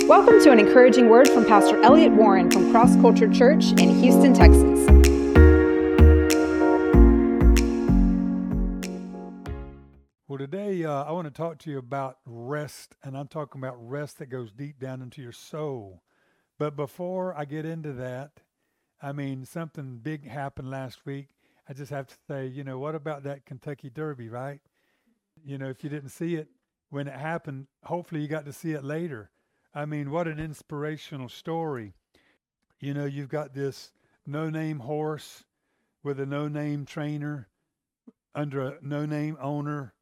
Welcome to an encouraging word from Pastor Elliot Warren from Cross Culture Church in Houston, Texas. Well, today uh, I want to talk to you about rest, and I'm talking about rest that goes deep down into your soul. But before I get into that, I mean, something big happened last week. I just have to say, you know, what about that Kentucky Derby, right? You know, if you didn't see it when it happened, hopefully you got to see it later. I mean, what an inspirational story. You know, you've got this no name horse with a no name trainer under a no name owner.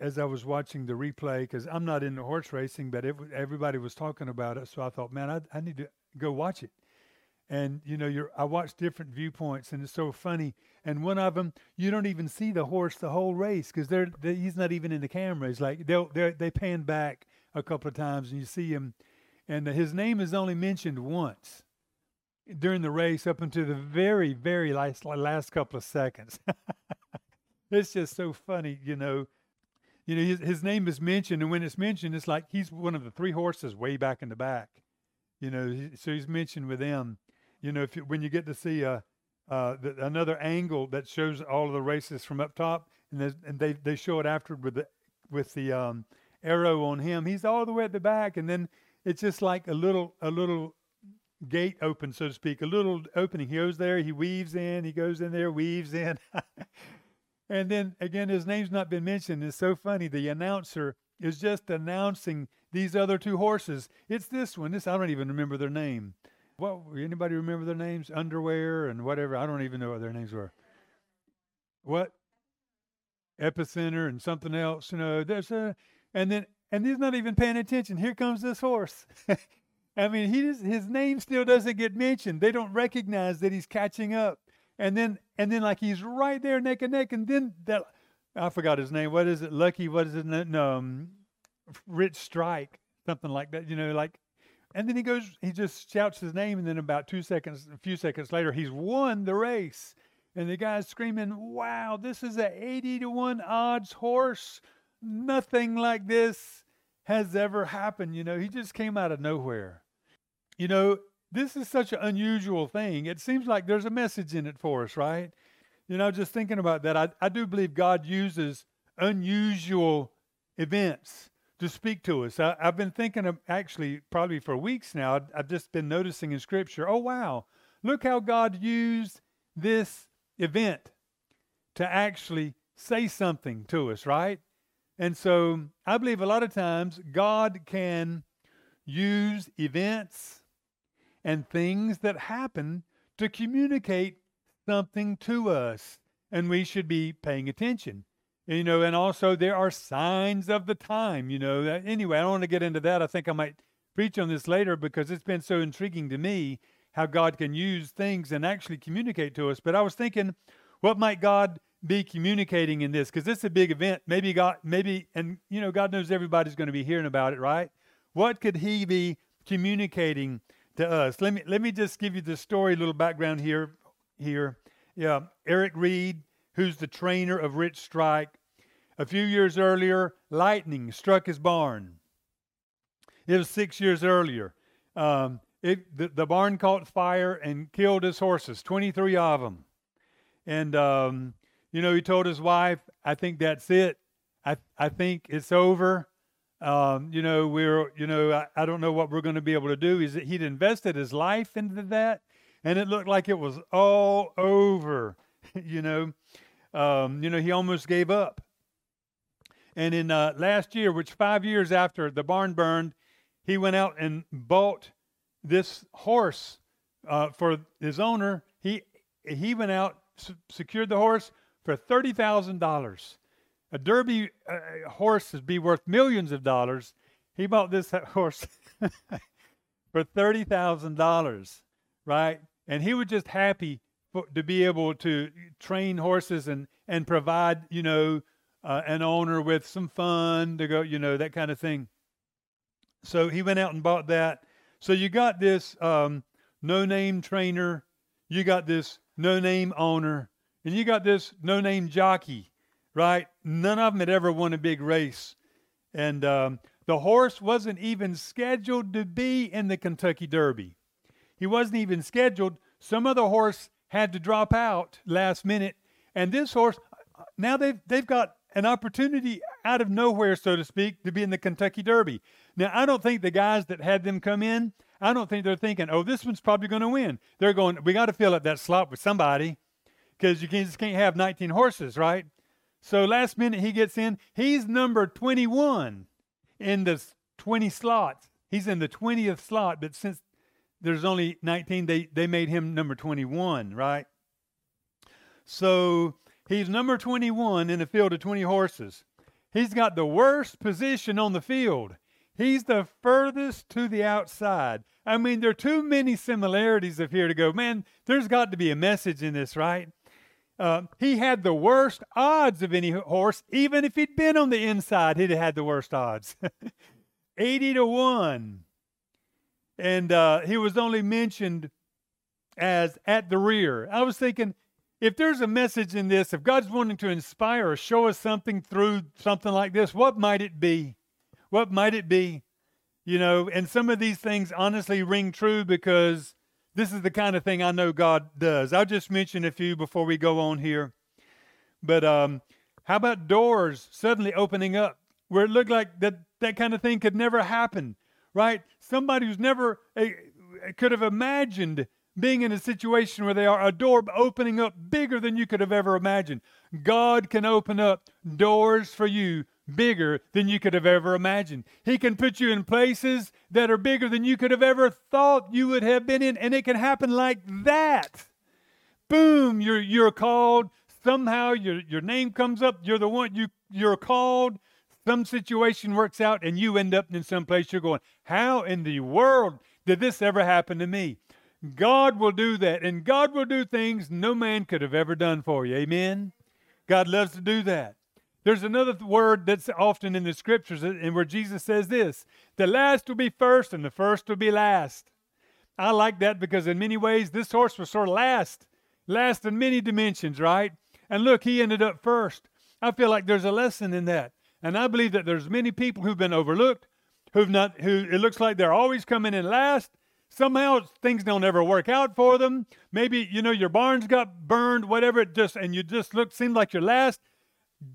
As I was watching the replay, because I'm not into horse racing, but it, everybody was talking about it. So I thought, man, I, I need to go watch it. And, you know, you're, I watched different viewpoints, and it's so funny. And one of them, you don't even see the horse the whole race because they're, they, he's not even in the camera. It's like they'll, they pan back a couple of times, and you see him and his name is only mentioned once during the race up until the very, very last, last couple of seconds. it's just so funny, you know. You know, his, his name is mentioned, and when it's mentioned, it's like he's one of the three horses way back in the back. You know, so he's mentioned with them. You know, if you, when you get to see a, uh, the, another angle that shows all of the races from up top, and, and they, they show it after with the with the um, arrow on him, he's all the way at the back, and then it's just like a little a little gate open, so to speak, a little opening. He goes there, he weaves in, he goes in there, weaves in. and then again, his name's not been mentioned. It's so funny. The announcer is just announcing these other two horses. It's this one. This I don't even remember their name. What anybody remember their names? Underwear and whatever. I don't even know what their names were. What? Epicenter and something else. You know, there's a and then and he's not even paying attention. Here comes this horse. I mean, he just, his name still doesn't get mentioned. They don't recognize that he's catching up. And then and then like he's right there neck and neck. And then that I forgot his name. What is it? Lucky? What is it? No, um, Rich Strike, something like that. You know, like. And then he goes. He just shouts his name, and then about two seconds, a few seconds later, he's won the race. And the guy's screaming, "Wow! This is a eighty to one odds horse. Nothing like this has ever happened. You know, he just came out of nowhere. You know, this is such an unusual thing. It seems like there's a message in it for us, right? You know, just thinking about that, I, I do believe God uses unusual events to speak to us. I, have been thinking of actually probably for weeks now, I've just been noticing in Scripture, oh, wow, look how God used this event to actually say something to us, right? And so I believe a lot of times God can use events and things that happen to communicate something to us, and we should be paying attention. And, you know, and also there are signs of the time, you know. Anyway, I don't want to get into that. I think I might preach on this later because it's been so intriguing to me how God can use things and actually communicate to us. But I was thinking, what might God be communicating in this because this is a big event. Maybe God, maybe, and you know, God knows everybody's going to be hearing about it, right? What could He be communicating to us? Let me let me just give you the story, a little background here. Here, yeah, Eric Reed, who's the trainer of Rich Strike. A few years earlier, lightning struck his barn. It was six years earlier. Um, it, the, the barn caught fire and killed his horses, 23 of them. And um, you know, he told his wife, I think that's it. I, I think it's over. Um, you know, we're, you know, I, I don't know what we're going to be able to do. Is he'd invested his life into that, and it looked like it was all over. you know, um, you know, he almost gave up. And in uh, last year, which five years after the barn burned, he went out and bought this horse uh, for his owner. He he went out, secured the horse, for $30,000. A Derby uh, horse would be worth millions of dollars. He bought this horse for $30,000, right? And he was just happy for, to be able to train horses and, and provide, you know, uh, an owner with some fun to go, you know, that kind of thing. So he went out and bought that. So you got this um, no name trainer, you got this no name owner, and you got this no name jockey, right? None of them had ever won a big race. And um, the horse wasn't even scheduled to be in the Kentucky Derby. He wasn't even scheduled. Some other horse had to drop out last minute. And this horse, now they've, they've got an opportunity out of nowhere, so to speak, to be in the Kentucky Derby. Now, I don't think the guys that had them come in, I don't think they're thinking, oh, this one's probably going to win. They're going, we got to fill up that slot with somebody because you just can't have 19 horses, right? So last minute he gets in. He's number 21 in the 20 slots. He's in the 20th slot, but since there's only 19, they, they made him number 21, right? So he's number 21 in a field of 20 horses. He's got the worst position on the field. He's the furthest to the outside. I mean, there are too many similarities of here to go, man, there's got to be a message in this, right? Uh, he had the worst odds of any horse. Even if he'd been on the inside, he'd have had the worst odds 80 to 1. And uh, he was only mentioned as at the rear. I was thinking, if there's a message in this, if God's wanting to inspire or show us something through something like this, what might it be? What might it be? You know, and some of these things honestly ring true because this is the kind of thing I know God does. I'll just mention a few before we go on here. But um, how about doors suddenly opening up where it looked like that, that kind of thing could never happen, right? Somebody who's never uh, could have imagined being in a situation where they are a door opening up bigger than you could have ever imagined. God can open up doors for you bigger than you could have ever imagined. He can put you in places that are bigger than you could have ever thought you would have been in, and it can happen like that. Boom, you're you're called. Somehow your your name comes up. You're the one you you're called. Some situation works out, and you end up in some place. You're going, how in the world did this ever happen to me? God will do that, and God will do things no man could have ever done for you. Amen. God loves to do that. There's another word that's often in the scriptures, uh, and where Jesus says this the last will be first, and the first will be last. I like that because, in many ways, this horse was sort of last, last in many dimensions, right? And look, he ended up first. I feel like there's a lesson in that. And I believe that there's many people who've been overlooked, who've not, who it looks like they're always coming in last. Somehow things don't ever work out for them. Maybe, you know, your barns got burned, whatever it just, and you just look, seem like you're last.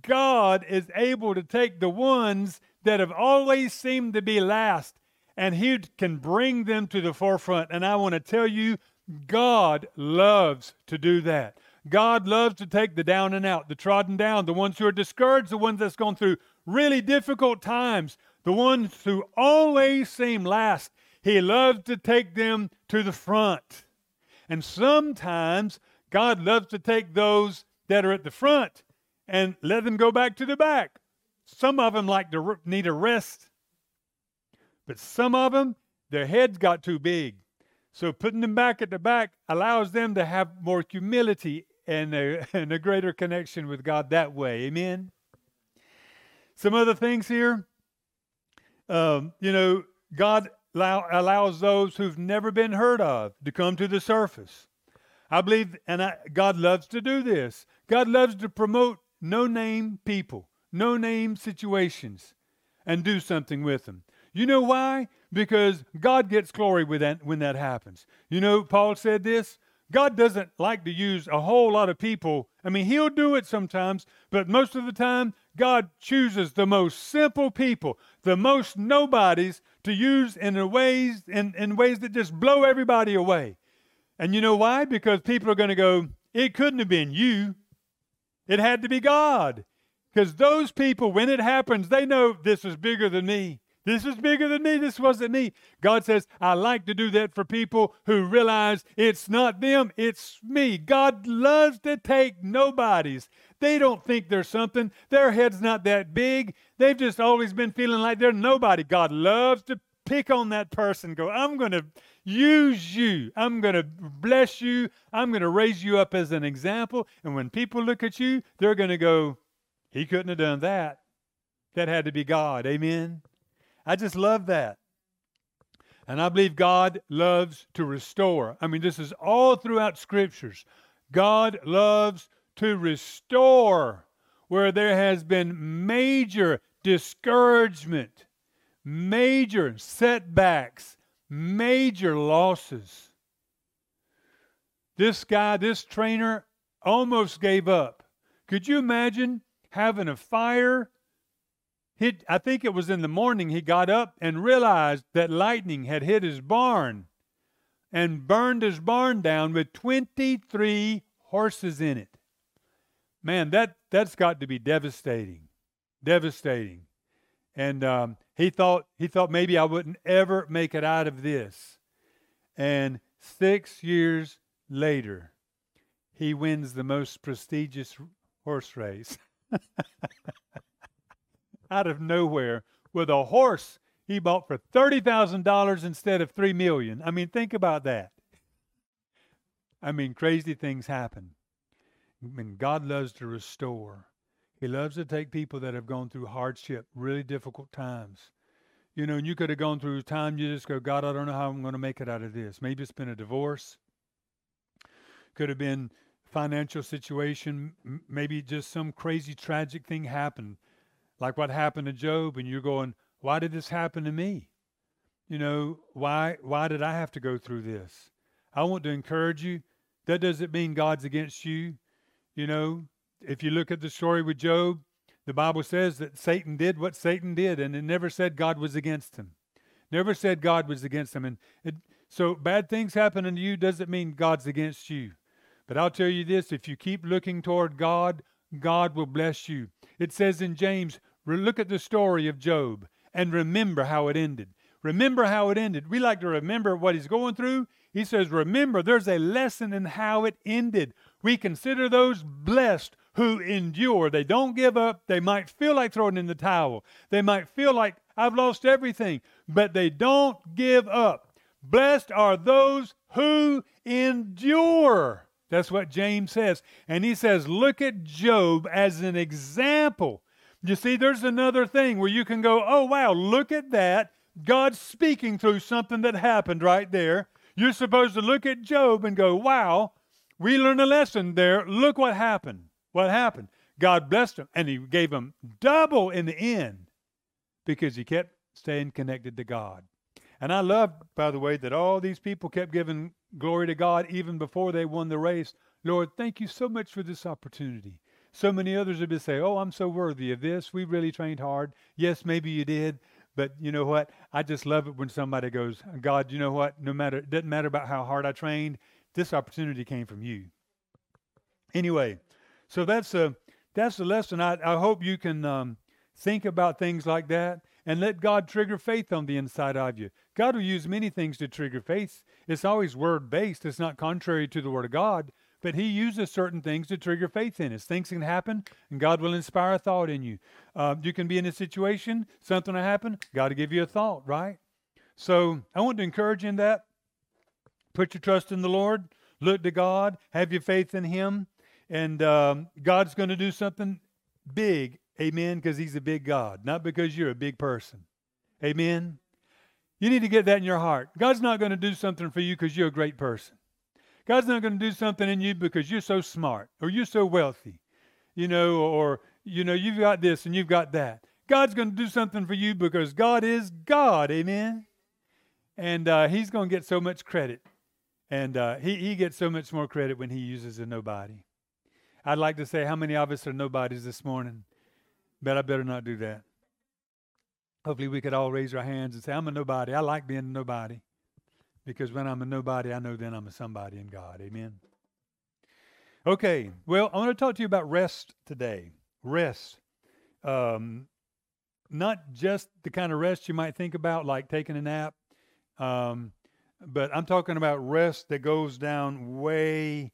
God is able to take the ones that have always seemed to be last and He can bring them to the forefront. And I want to tell you, God loves to do that. God loves to take the down and out, the trodden down, the ones who are discouraged, the ones that's gone through really difficult times, the ones who always seem last. He loves to take them to the front. And sometimes God loves to take those that are at the front and let them go back to the back. Some of them like to need a rest, but some of them, their heads got too big. So putting them back at the back allows them to have more humility and a, and a greater connection with God that way. Amen. Some other things here. Um, you know, God allow, allows those who've never been heard of to come to the surface. I believe, and I, God loves to do this. God loves to promote no name people, no name situations, and do something with them. You know why? Because God gets glory that, when that happens. You know, Paul said this God doesn't like to use a whole lot of people. I mean, He'll do it sometimes, but most of the time, God chooses the most simple people, the most nobodies to use in ways in, in ways that just blow everybody away. And you know why? Because people are going to go, it couldn't have been you. It had to be God. Because those people, when it happens, they know this is bigger than me. This is bigger than me. This wasn't me. God says, I like to do that for people who realize it's not them, it's me. God loves to take nobodies. They don't think they're something. Their head's not that big. They've just always been feeling like they're nobody. God loves to pick on that person, go, I'm going to use you. I'm going to bless you. I'm going to raise you up as an example. And when people look at you, they're going to go, He couldn't have done that. That had to be God. Amen. I just love that. And I believe God loves to restore. I mean, this is all throughout scriptures. God loves to restore where there has been major discouragement, major setbacks, major losses. This guy, this trainer, almost gave up. Could you imagine having a fire? He, I think it was in the morning he got up and realized that lightning had hit his barn and burned his barn down with 23 horses in it. Man, that, that's got to be devastating. Devastating. And um, he thought he thought maybe I wouldn't ever make it out of this. And six years later, he wins the most prestigious horse race out of nowhere with a horse he bought for $30,000 instead of 3 million. I mean, think about that. I mean, crazy things happen. I mean, God loves to restore. He loves to take people that have gone through hardship, really difficult times. You know, and you could have gone through time you just go, God, I don't know how I'm going to make it out of this. Maybe it's been a divorce. Could have been financial situation, maybe just some crazy tragic thing happened, like what happened to Job, and you're going, why did this happen to me? You know, why why did I have to go through this? I want to encourage you. That doesn't mean God's against you. You know, if you look at the story with Job, the Bible says that Satan did what Satan did, and it never said God was against him. Never said God was against him. And it, so bad things happening to you doesn't mean God's against you. But I'll tell you this if you keep looking toward God, God will bless you. It says in James, look at the story of Job and remember how it ended. Remember how it ended. We like to remember what he's going through. He says, Remember, there's a lesson in how it ended. We consider those blessed who endure. They don't give up. They might feel like throwing in the towel. They might feel like, I've lost everything, but they don't give up. Blessed are those who endure. That's what James says. And he says, look at Job as an example. You see, there's another thing where you can go, oh, wow, look at that. God's speaking through something that happened right there. You're supposed to look at Job and go, wow, we learned a lesson there. Look what happened. What happened? God blessed him and he gave him double in the end because he kept staying connected to God. And I love, by the way, that all these people kept giving glory to God even before they won the race. Lord, thank you so much for this opportunity. So many others would say, Oh, I'm so worthy of this. We really trained hard. Yes, maybe you did. But you know what? I just love it when somebody goes, God, you know what? No matter, it doesn't matter about how hard I trained, this opportunity came from you. Anyway, so that's a that's the lesson. I, I hope you can um, think about things like that and let God trigger faith on the inside of you. God will use many things to trigger faith. It's always word based. It's not contrary to the word of God, but He uses certain things to trigger faith in us. Things can happen, and God will inspire a thought in you. Uh, you can be in a situation, something will happen, God will give you a thought, right? So I want to encourage you in that. Put your trust in the Lord. Look to God. Have your faith in Him. And um, God's going to do something big. Amen. Because He's a big God, not because you're a big person. Amen. You need to get that in your heart. God's not going to do something for you because you're a great person. God's not going to do something in you because you're so smart or you're so wealthy, you know, or, you know, you've got this and you've got that. God's going to do something for you because God is God. Amen. And uh, He's going to get so much credit. And uh, he, he gets so much more credit when He uses a nobody. I'd like to say how many of us are nobodies this morning, but I better not do that. Hopefully, we could all raise our hands and say, I'm a nobody. I like being a nobody. Because when I'm a nobody, I know then I'm a somebody in God. Amen. Okay, well, I want to talk to you about rest today. Rest. Um, not just the kind of rest you might think about, like taking a nap, um, but I'm talking about rest that goes down way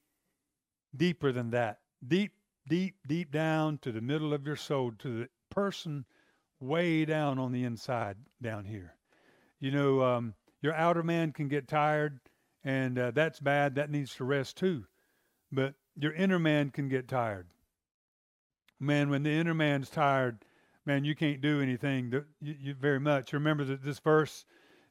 deeper than that deep, deep, deep down to the middle of your soul, to the person way down on the inside down here. You know, um, your outer man can get tired, and uh, that's bad. That needs to rest too. But your inner man can get tired. Man, when the inner man's tired, man, you can't do anything that you, you very much. Remember that this verse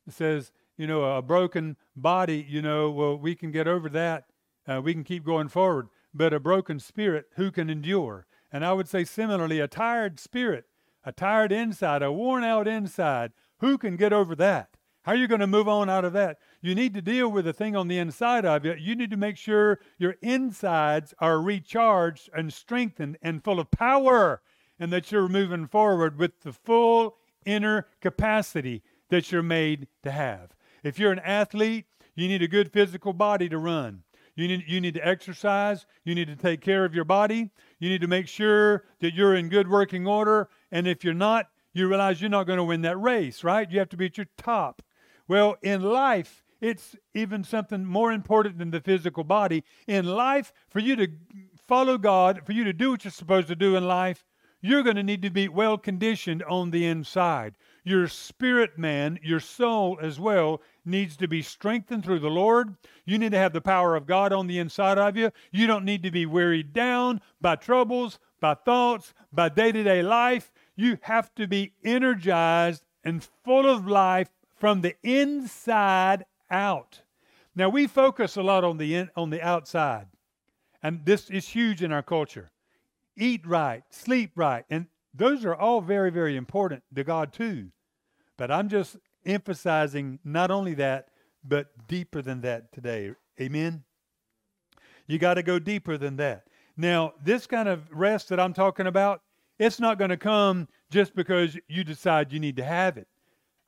says, you know, a broken body, you know, well, we can get over that. Uh, we can keep going forward but a broken spirit who can endure? And I would say similarly, a tired spirit, a tired inside, a worn out inside, Who can get over that? How are you going to move on out of that? You need to deal with the thing on the inside of you. You need to make sure your insides are recharged and strengthened and full of power, and that you're moving forward with the full inner capacity that you're made to have. If you're an athlete, you need a good physical body to run. You need, you need to exercise. You need to take care of your body. You need to make sure that you're in good working order. And if you're not, you realize you're not going to win that race, right? You have to be at your top. Well, in life, it's even something more important than the physical body. In life, for you to follow God, for you to do what you're supposed to do in life, you're going to need to be well conditioned on the inside. Your spirit man, your soul as well, needs to be strengthened through the Lord. You need to have the power of God on the inside of you. You don't need to be wearied down by troubles, by thoughts, by day to day life. You have to be energized and full of life from the inside out. Now we focus a lot on the in, on the outside. And this is huge in our culture. Eat right, sleep right, and those are all very very important to God too. But I'm just emphasizing not only that but deeper than that today. Amen. You got to go deeper than that. Now, this kind of rest that I'm talking about, it's not going to come just because you decide you need to have it.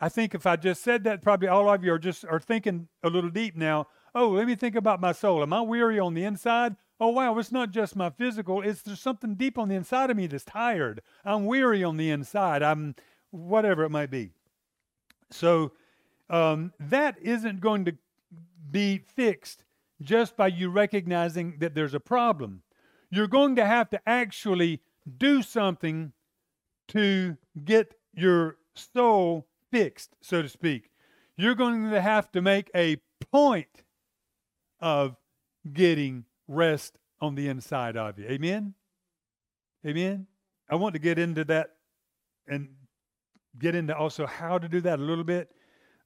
I think if I just said that, probably all of you are just are thinking a little deep now. Oh, let me think about my soul. Am I weary on the inside? Oh wow, it's not just my physical. It's there's something deep on the inside of me that's tired. I'm weary on the inside. I'm whatever it might be. So um, that isn't going to be fixed just by you recognizing that there's a problem. You're going to have to actually do something to get your soul fixed, so to speak. You're going to have to make a point of getting rest on the inside of you. Amen? Amen? I want to get into that and get into also how to do that a little bit.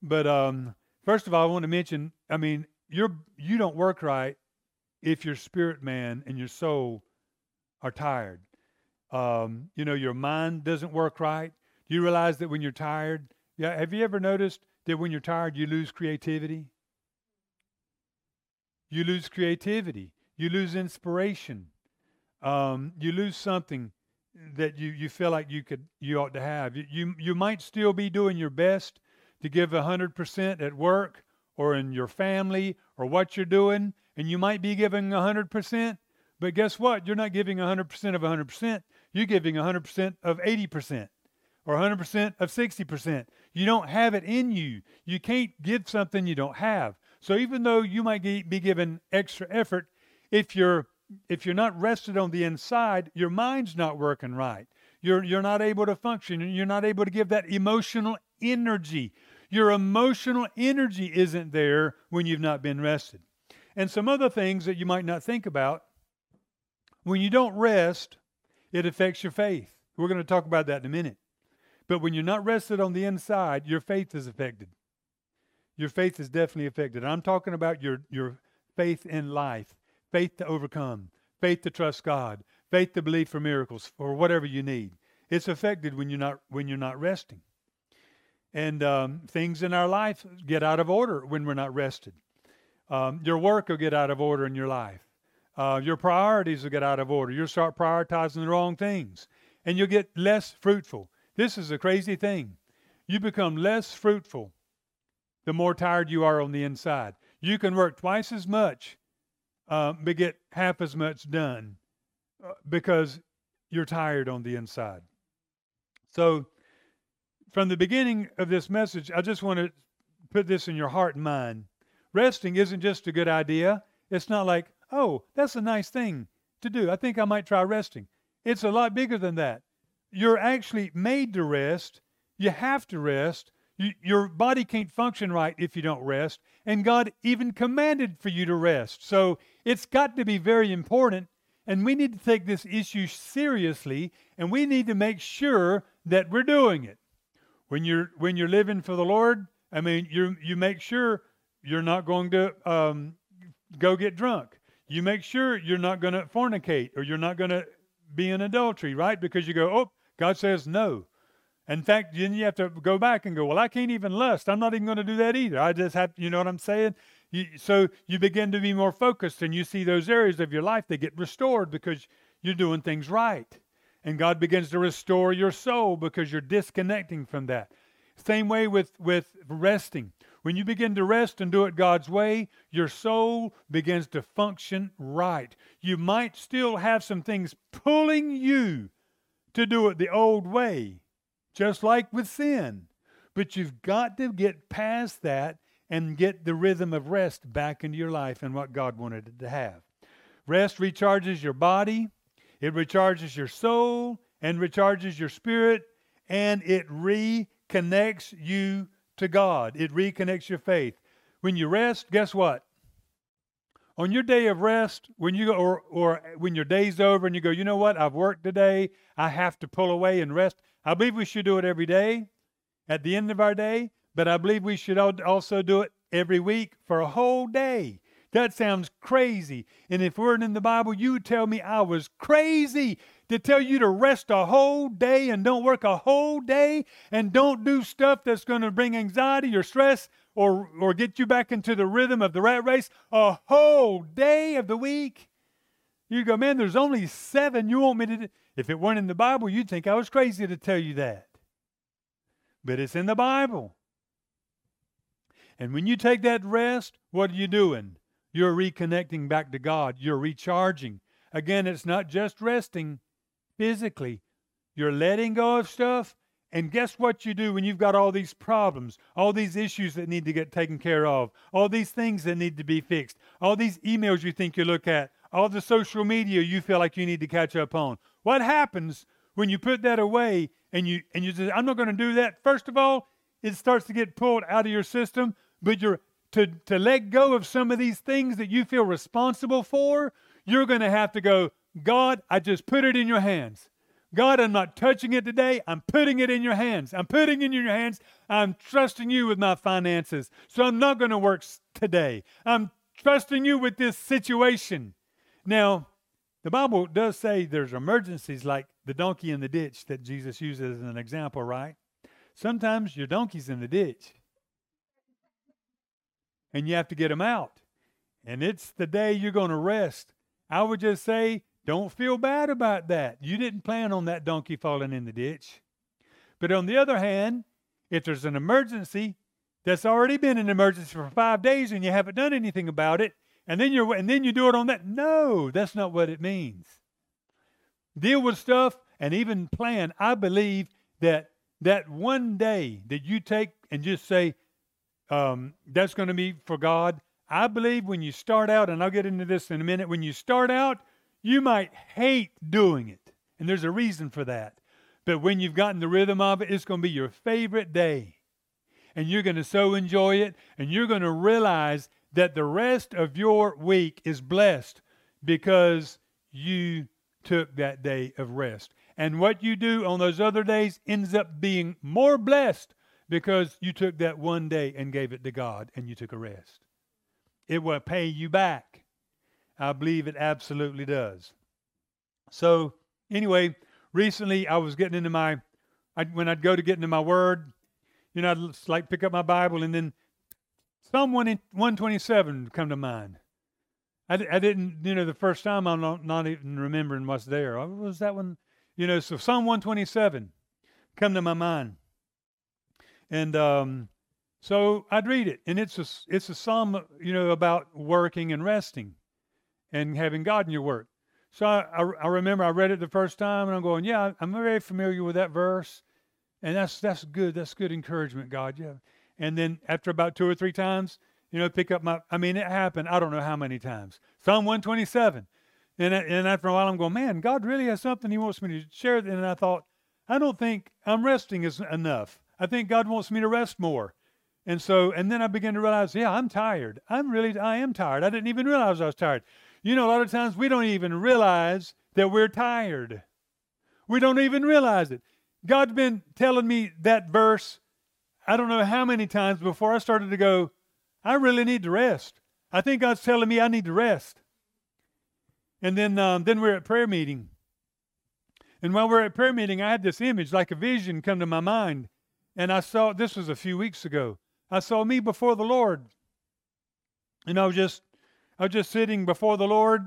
But um, first of all, I want to mention I mean, you're, you don't work right if your spirit man and your soul are tired. Um, you know, your mind doesn't work right. Do you realize that when you're tired, yeah, have you ever noticed that when you're tired, you lose creativity? You lose creativity. You lose inspiration. Um, you lose something that you, you feel like you could you ought to have. You, you you might still be doing your best to give hundred percent at work or in your family or what you're doing, and you might be giving hundred percent. But guess what? You're not giving hundred percent of hundred percent. You're giving hundred percent of eighty percent or 100% of 60%. You don't have it in you. You can't give something you don't have. So even though you might be given extra effort, if you're if you're not rested on the inside, your mind's not working right. You're you're not able to function. You're not able to give that emotional energy. Your emotional energy isn't there when you've not been rested. And some other things that you might not think about. When you don't rest, it affects your faith. We're going to talk about that in a minute. But when you're not rested on the inside, your faith is affected. Your faith is definitely affected. I'm talking about your, your faith in life, faith to overcome, faith to trust God, faith to believe for miracles, or whatever you need. It's affected when you're not when you're not resting. And um, things in our life get out of order when we're not rested. Um, your work will get out of order in your life. Uh, your priorities will get out of order. You'll start prioritizing the wrong things, and you'll get less fruitful. This is a crazy thing. You become less fruitful the more tired you are on the inside. You can work twice as much, uh, but get half as much done uh, because you're tired on the inside. So, from the beginning of this message, I just want to put this in your heart and mind. Resting isn't just a good idea. It's not like, oh, that's a nice thing to do. I think I might try resting. It's a lot bigger than that you're actually made to rest. You have to rest. You, your body can't function right if you don't rest. And God even commanded for you to rest. So it's got to be very important. And we need to take this issue seriously. And we need to make sure that we're doing it. When you're, when you're living for the Lord, I mean, you you make sure you're not going to um, go get drunk. You make sure you're not going to fornicate or you're not going to be in adultery, right? Because you go, oh, God says no. In fact, then you have to go back and go, well, I can't even lust. I'm not even going to do that either. I just have, you know what I'm saying? You, so you begin to be more focused and you see those areas of your life that get restored because you're doing things right. And God begins to restore your soul because you're disconnecting from that. Same way with, with resting. When you begin to rest and do it God's way, your soul begins to function right. You might still have some things pulling you to do it the old way, just like with sin. But you've got to get past that and get the rhythm of rest back into your life and what God wanted it to have. Rest recharges your body, it recharges your soul, and recharges your spirit, and it reconnects you to God. It reconnects your faith. When you rest, guess what? On your day of rest, when you go, or, or when your day's over and you go, you know what, I've worked today, I have to pull away and rest. I believe we should do it every day at the end of our day, but I believe we should also do it every week for a whole day. That sounds crazy. And if we're in the Bible, you tell me I was crazy to tell you to rest a whole day and don't work a whole day and don't do stuff that's going to bring anxiety or stress or, or get you back into the rhythm of the rat race a whole day of the week. You go, man, there's only seven. You want me to? If it weren't in the Bible, you'd think I was crazy to tell you that. But it's in the Bible. And when you take that rest, what are you doing? You're reconnecting back to God. You're recharging. Again, it's not just resting, physically. You're letting go of stuff. And guess what you do when you've got all these problems, all these issues that need to get taken care of, all these things that need to be fixed, all these emails you think you look at, all the social media you feel like you need to catch up on. What happens when you put that away and you and you say, I'm not going to do that? First of all, it starts to get pulled out of your system, but you're to, to let go of some of these things that you feel responsible for, you're going to have to go, God, I just put it in your hands. God, I'm not touching it today. I'm putting it in your hands. I'm putting it in your hands. I'm trusting you with my finances. So I'm not going to work today. I'm trusting you with this situation. Now, the Bible does say there's emergencies like the donkey in the ditch that Jesus uses as an example, right? Sometimes your donkey's in the ditch and you have to get them out. And it's the day you're going to rest. I would just say don't feel bad about that. You didn't plan on that donkey falling in the ditch. But on the other hand, if there's an emergency that's already been an emergency for five days and you haven't done anything about it, and then you're and then you do it on that, no, that's not what it means. Deal with stuff and even plan. I believe that that one day that you take and just say, um, that's going to be for God. I believe when you start out, and I'll get into this in a minute, when you start out, you might hate doing it. And there's a reason for that. But when you've gotten the rhythm of it, it's going to be your favorite day. And you're going to so enjoy it. And you're going to realize that the rest of your week is blessed because you took that day of rest. And what you do on those other days ends up being more blessed because you took that one day and gave it to God and you took a rest. It will pay you back. I believe it absolutely does. So, anyway, recently I was getting into my, I, when I'd go to get into my word, you know, I'd like pick up my Bible and then Psalm 127 come to mind. I, I didn't, you know, the first time I'm not, not even remembering what's there. What was that one? You know, so Psalm 127 come to my mind. And um, so I'd read it, and it's a it's a psalm, you know, about working and resting, and having God in your work. So I, I, I remember I read it the first time, and I'm going, yeah, I'm very familiar with that verse, and that's that's good. That's good encouragement, God. Yeah. And then after about two or three times, you know, pick up my. I mean, it happened. I don't know how many times. Psalm 127. And, and after a while, I'm going, man, God really has something He wants me to share. And I thought, I don't think I'm resting is enough. I think God wants me to rest more. And so, and then I began to realize, yeah, I'm tired. I'm really, I am tired. I didn't even realize I was tired. You know, a lot of times we don't even realize that we're tired. We don't even realize it. God's been telling me that verse, I don't know how many times before I started to go, I really need to rest. I think God's telling me I need to rest. And then, um, then we're at prayer meeting. And while we we're at prayer meeting, I had this image, like a vision, come to my mind. And I saw, this was a few weeks ago, I saw me before the Lord. And I was just, I was just sitting before the Lord.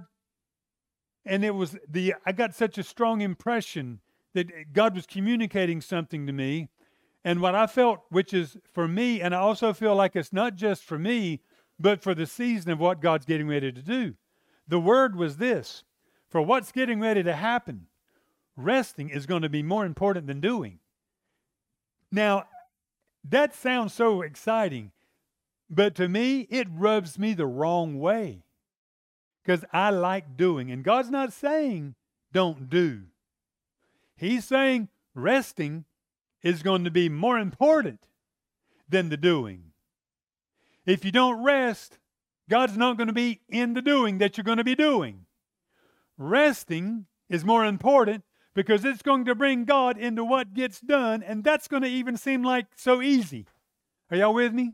And it was the, I got such a strong impression that God was communicating something to me. And what I felt, which is for me, and I also feel like it's not just for me, but for the season of what God's getting ready to do. The word was this for what's getting ready to happen, resting is going to be more important than doing. Now, that sounds so exciting, but to me, it rubs me the wrong way because I like doing. And God's not saying don't do, He's saying resting is going to be more important than the doing. If you don't rest, God's not going to be in the doing that you're going to be doing. Resting is more important because it's going to bring God into what gets done, and that's going to even seem like so easy. Are y'all with me?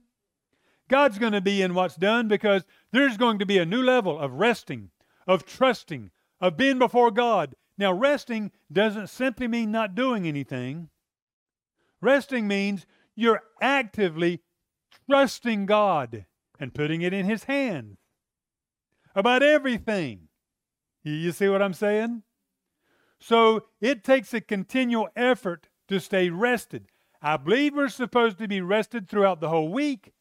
God's going to be in what's done because there's going to be a new level of resting, of trusting, of being before God. Now, resting doesn't simply mean not doing anything. Resting means you're actively trusting God and putting it in His hands about everything. You see what I'm saying? So it takes a continual effort to stay rested. I believe we're supposed to be rested throughout the whole week,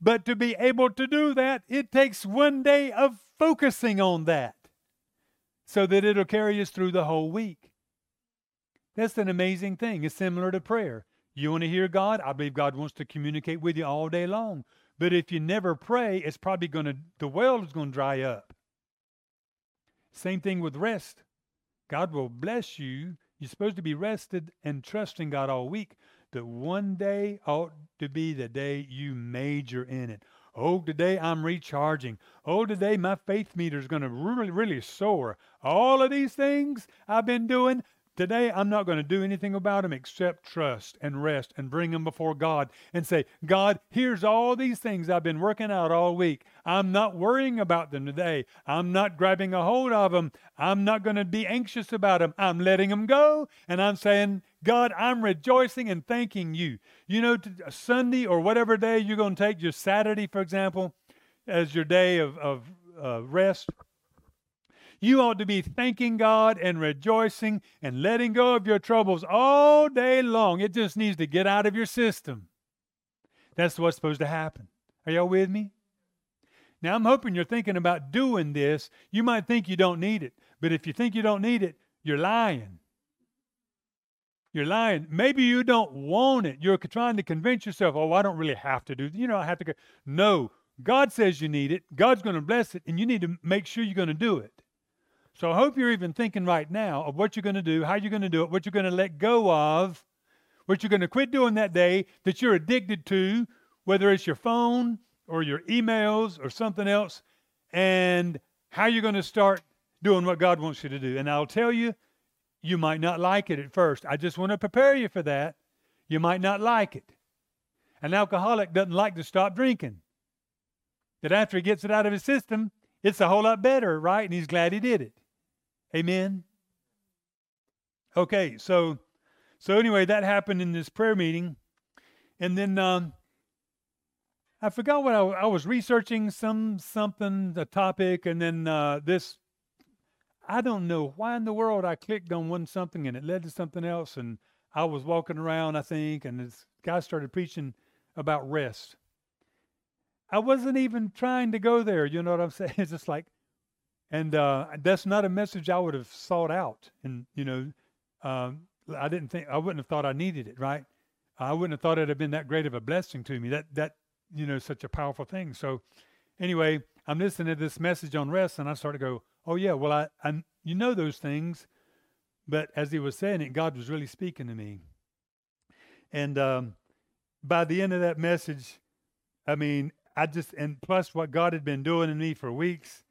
but to be able to do that, it takes one day of focusing on that so that it'll carry us through the whole week. That's an amazing thing. It's similar to prayer. You want to hear God? I believe God wants to communicate with you all day long. But if you never pray, it's probably going to, the well is going to dry up. Same thing with rest. God will bless you. You're supposed to be rested and trusting God all week. That one day ought to be the day you major in it. Oh, today I'm recharging. Oh, today my faith meter is going to really, really soar. All of these things I've been doing, Today, I'm not going to do anything about them except trust and rest and bring them before God and say, God, here's all these things I've been working out all week. I'm not worrying about them today. I'm not grabbing a hold of them. I'm not going to be anxious about them. I'm letting them go. And I'm saying, God, I'm rejoicing and thanking you. You know, Sunday or whatever day you're going to take, your Saturday, for example, as your day of, of uh, rest you ought to be thanking God and rejoicing and letting go of your troubles all day long. It just needs to get out of your system. That's what's supposed to happen. Are y'all with me? Now, I'm hoping you're thinking about doing this. You might think you don't need it, but if you think you don't need it, you're lying. You're lying. Maybe you don't want it. You're trying to convince yourself, oh, I don't really have to do it. You know, I have to go. No, God says you need it. God's going to bless it, and you need to make sure you're going to do it. So I hope you're even thinking right now of what you're going to do, how you're going to do it, what you're going to let go of, what you're going to quit doing that day that you're addicted to, whether it's your phone or your emails or something else, and how you're going to start doing what God wants you to do. And I'll tell you, you might not like it at first. I just want to prepare you for that. You might not like it. An alcoholic doesn't like to stop drinking. That after he gets it out of his system, it's a whole lot better, right? And he's glad he did it. Amen. Okay, so so anyway, that happened in this prayer meeting, and then um, I forgot what I, I, was researching some something a topic, and then uh, this I don't know why in the world I clicked on one something and it led to something else, and I was walking around I think, and this guy started preaching about rest. I wasn't even trying to go there. You know what I'm saying? It's just like and uh, that's not a message I would have sought out. And you know, um, I didn't think I wouldn't have thought I needed it. Right? I wouldn't have thought it'd have been that great of a blessing to me. That that you know, such a powerful thing. So anyway, I'm listening to this message on rest, and I start to go, oh yeah, well I, I you know those things, but as he was saying it, God was really speaking to me. And um, by the end of that message, I mean, I just and plus what God had been doing in me for weeks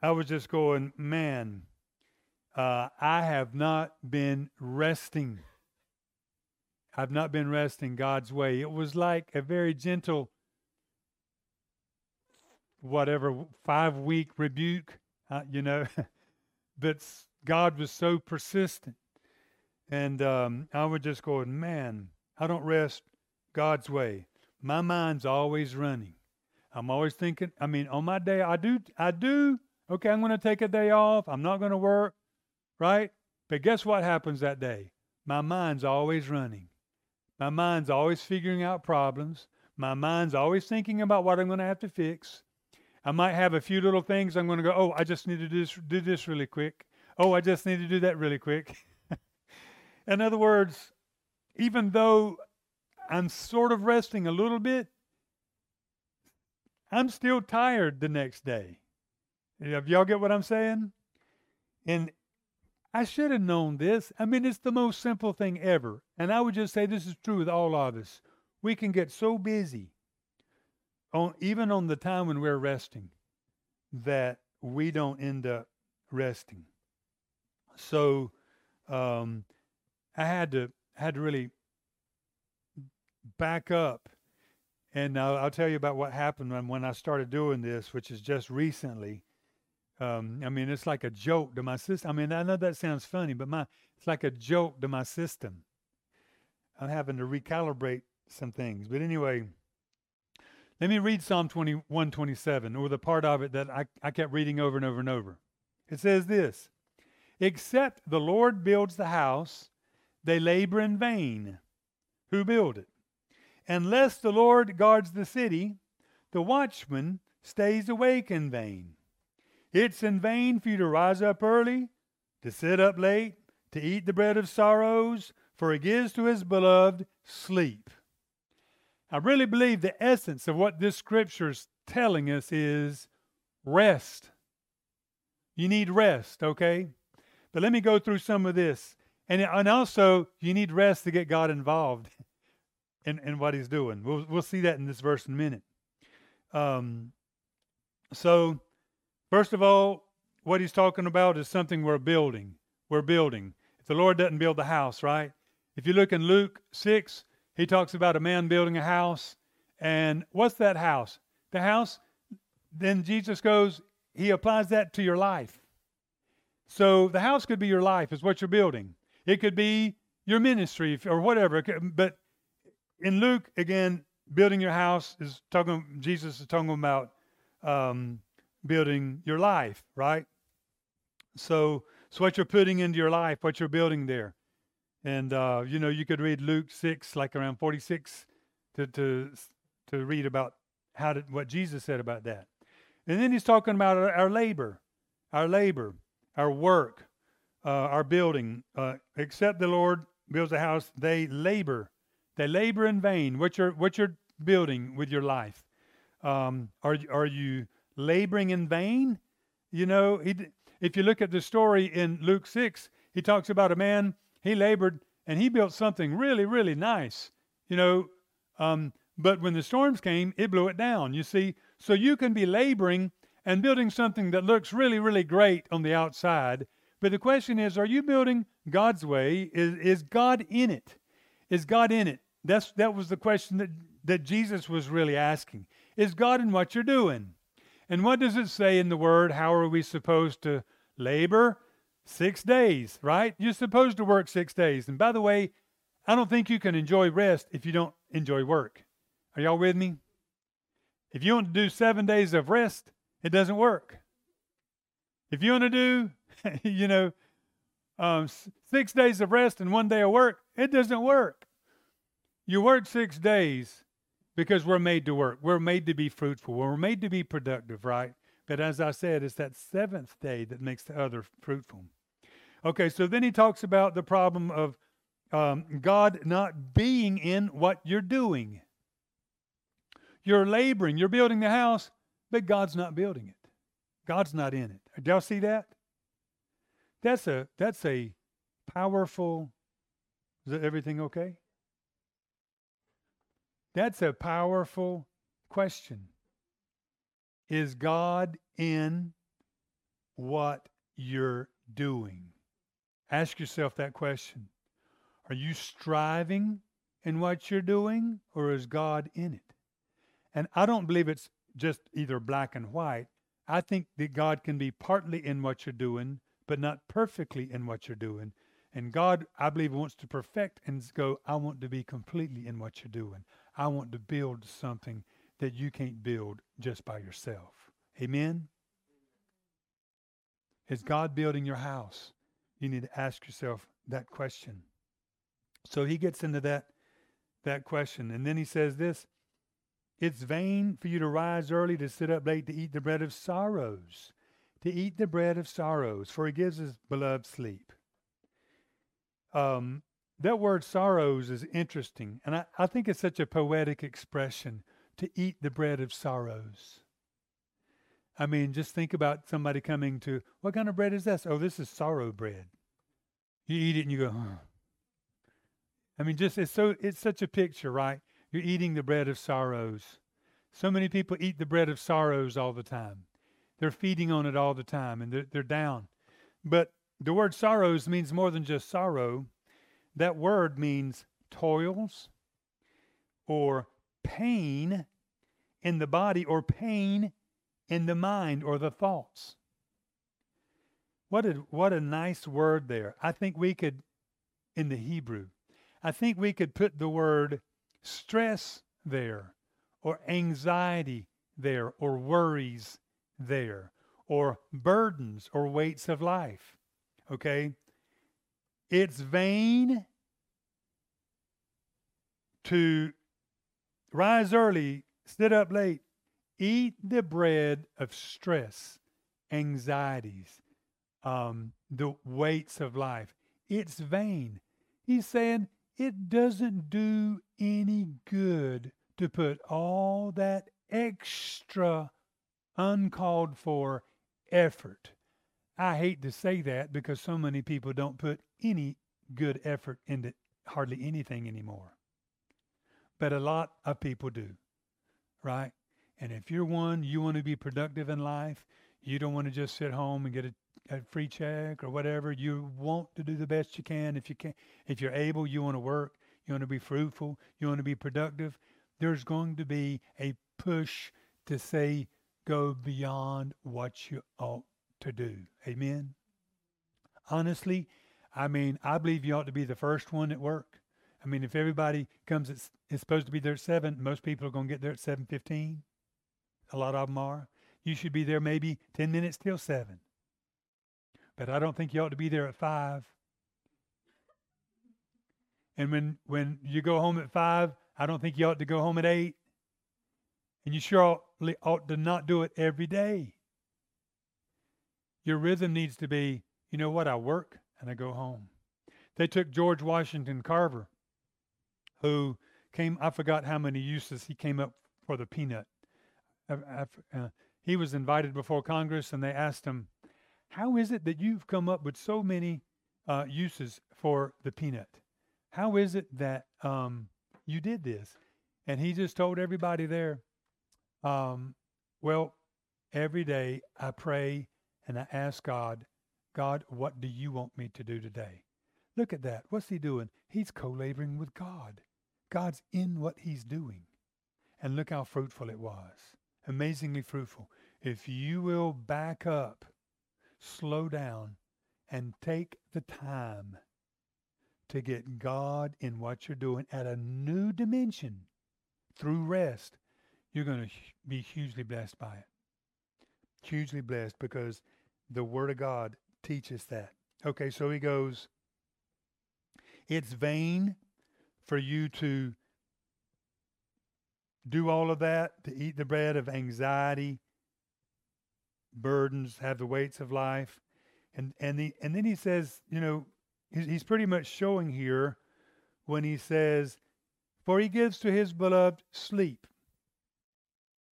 I was just going, man, uh, I have not been resting. I've not been resting God's way. It was like a very gentle, whatever, five week rebuke, uh, you know. but God was so persistent. And um, I was just going, man, I don't rest God's way. My mind's always running. I'm always thinking. I mean, on my day, I do, I do. Okay, I'm going to take a day off. I'm not going to work, right? But guess what happens that day? My mind's always running. My mind's always figuring out problems. My mind's always thinking about what I'm going to have to fix. I might have a few little things I'm going to go, oh, I just need to do this, do this really quick. Oh, I just need to do that really quick. In other words, even though I'm sort of resting a little bit, I'm still tired the next day. Y'all get what I'm saying? And I should have known this. I mean, it's the most simple thing ever. And I would just say this is true with all of us. We can get so busy, on, even on the time when we're resting, that we don't end up resting. So um, I had to had to really back up, and I'll, I'll tell you about what happened when, when I started doing this, which is just recently. Um, I mean, it's like a joke to my system. I mean, I know that sounds funny, but my it's like a joke to my system. I'm having to recalibrate some things. But anyway, let me read Psalm 21 27, or the part of it that I, I kept reading over and over and over. It says this Except the Lord builds the house, they labor in vain who build it. Unless the Lord guards the city, the watchman stays awake in vain. It's in vain for you to rise up early, to sit up late, to eat the bread of sorrows, for he gives to his beloved sleep. I really believe the essence of what this scripture is telling us is rest. You need rest, okay? But let me go through some of this. And, and also, you need rest to get God involved in, in what he's doing. We'll, we'll see that in this verse in a minute. Um, so, first of all, what he's talking about is something we're building. We're building. If the Lord doesn't build the house, right? If you look in Luke 6, he talks about a man building a house. And what's that house? The house, then Jesus goes, he applies that to your life. So the house could be your life, is what you're building. It could be your ministry or whatever. But in Luke, again, building your house is talking, Jesus is talking about um, building your life, right? So, so what you're putting into your life, what you're building there. And, uh, you know, you could read Luke 6, like around 46, to, to, to read about how did, what Jesus said about that. And then he's talking about our, our labor, our labor, our work, uh, our building. Uh, except the Lord builds a house, they labor they labor in vain. What you're, what you're building with your life. Um, are, are you laboring in vain? You know, he, if you look at the story in Luke 6, he talks about a man, he labored and he built something really, really nice, you know, um, but when the storms came, it blew it down, you see. So you can be laboring and building something that looks really, really great on the outside. But the question is, are you building God's way? Is, is God in it? Is God in it? That's, that was the question that, that Jesus was really asking. Is God in what you're doing? And what does it say in the word? How are we supposed to labor? Six days, right? You're supposed to work six days. And by the way, I don't think you can enjoy rest if you don't enjoy work. Are y'all with me? If you want to do seven days of rest, it doesn't work. If you want to do, you know, um, six days of rest and one day of work, it doesn't work. You work six days because we're made to work. We're made to be fruitful. We're made to be productive, right? But as I said, it's that seventh day that makes the other fruitful. Okay, so then he talks about the problem of um, God not being in what you're doing. You're laboring, you're building the house, but God's not building it. God's not in it. Do y'all see that? That's a that's a powerful. Is everything okay? That's a powerful question. Is God in what you're doing? Ask yourself that question. Are you striving in what you're doing, or is God in it? And I don't believe it's just either black and white. I think that God can be partly in what you're doing, but not perfectly in what you're doing. And God, I believe, wants to perfect and go, I want to be completely in what you're doing. I want to build something that you can't build just by yourself. Amen? Is God building your house? You need to ask yourself that question. So he gets into that that question. And then he says this It's vain for you to rise early, to sit up late, to eat the bread of sorrows, to eat the bread of sorrows, for he gives his beloved sleep. Um, that word sorrows is interesting, and I, I think it's such a poetic expression to eat the bread of sorrows. I mean, just think about somebody coming to, what kind of bread is this? Oh, this is sorrow bread. You eat it and you go, huh. I mean, just it's so it's such a picture, right? You're eating the bread of sorrows. So many people eat the bread of sorrows all the time. They're feeding on it all the time and they're, they're down. But the word sorrows means more than just sorrow. That word means toils or pain in the body or pain in the mind or the thoughts. What a, what a nice word there. I think we could, in the Hebrew, I think we could put the word stress there, or anxiety there, or worries there, or burdens or weights of life. Okay? It's vain to rise early, sit up late, eat the bread of stress, anxieties, um, the weights of life. It's vain. He's saying it doesn't do any good to put all that extra uncalled for effort. I hate to say that because so many people don't put any good effort into hardly anything anymore. But a lot of people do, right? And if you're one, you want to be productive in life, you don't want to just sit home and get a a free check or whatever. You want to do the best you can. If you can, if you're able, you want to work. You want to be fruitful. You want to be productive. There's going to be a push to say, go beyond what you ought to do. Amen. Honestly, I mean, I believe you ought to be the first one at work. I mean, if everybody comes, it's, it's supposed to be there at seven. Most people are going to get there at seven fifteen. A lot of them are. You should be there maybe ten minutes till seven. But I don't think you ought to be there at five. And when when you go home at five, I don't think you ought to go home at eight. And you sure ought, ought to not do it every day. Your rhythm needs to be, you know what, I work and I go home. They took George Washington Carver, who came, I forgot how many uses he came up for the peanut. Uh, he was invited before Congress and they asked him, how is it that you've come up with so many uh, uses for the peanut? How is it that um, you did this? And he just told everybody there, um, well, every day I pray and I ask God, God, what do you want me to do today? Look at that. What's he doing? He's co laboring with God. God's in what he's doing. And look how fruitful it was. Amazingly fruitful. If you will back up slow down and take the time to get God in what you're doing at a new dimension through rest, you're going to be hugely blessed by it. Hugely blessed because the Word of God teaches that. Okay, so he goes, It's vain for you to do all of that, to eat the bread of anxiety burdens, have the weights of life. And and the and then he says, you know, he's, he's pretty much showing here when he says, "For he gives to his beloved sleep."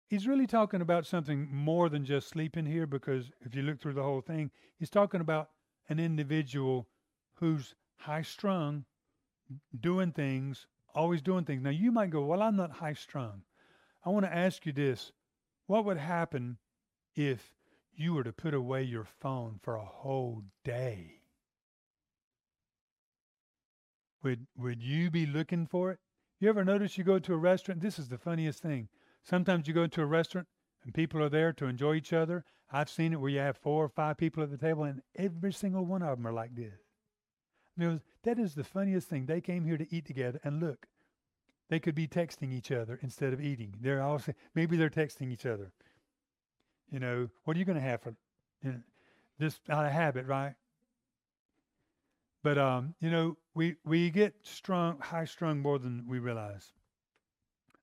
He's really talking about something more than just sleeping here, because if you look through the whole thing, he's talking about an individual who's high strung, doing things, always doing things. Now you might go, "Well, I'm not high strung." I want to ask you this: What would happen if you were to put away your phone for a whole day, would would you be looking for it? You ever notice you go to a restaurant? This is the funniest thing. Sometimes you go into a restaurant and people are there to enjoy each other. I've seen it where you have four or five people at the table and every single one of them are like this. You know, that is the funniest thing. They came here to eat together, and look, they could be texting each other instead of eating. They're all maybe they're texting each other. You know, what are you going to have for you know, just out of habit, right? But um, you know, we we get strung, high strung more than we realize.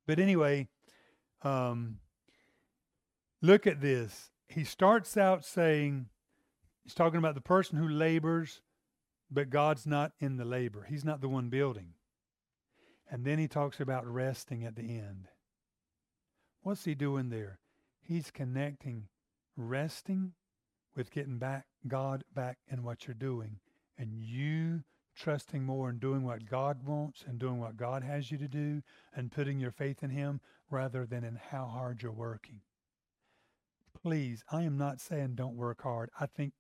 But anyway, um, look at this. He starts out saying, he's talking about the person who labors, but God's not in the labor. He's not the one building. And then he talks about resting at the end. What's he doing there? He's connecting resting with getting back God back in what you're doing and you trusting more and doing what God wants and doing what God has you to do and putting your faith in Him rather than in how hard you're working. Please, I am not saying don't work hard. I think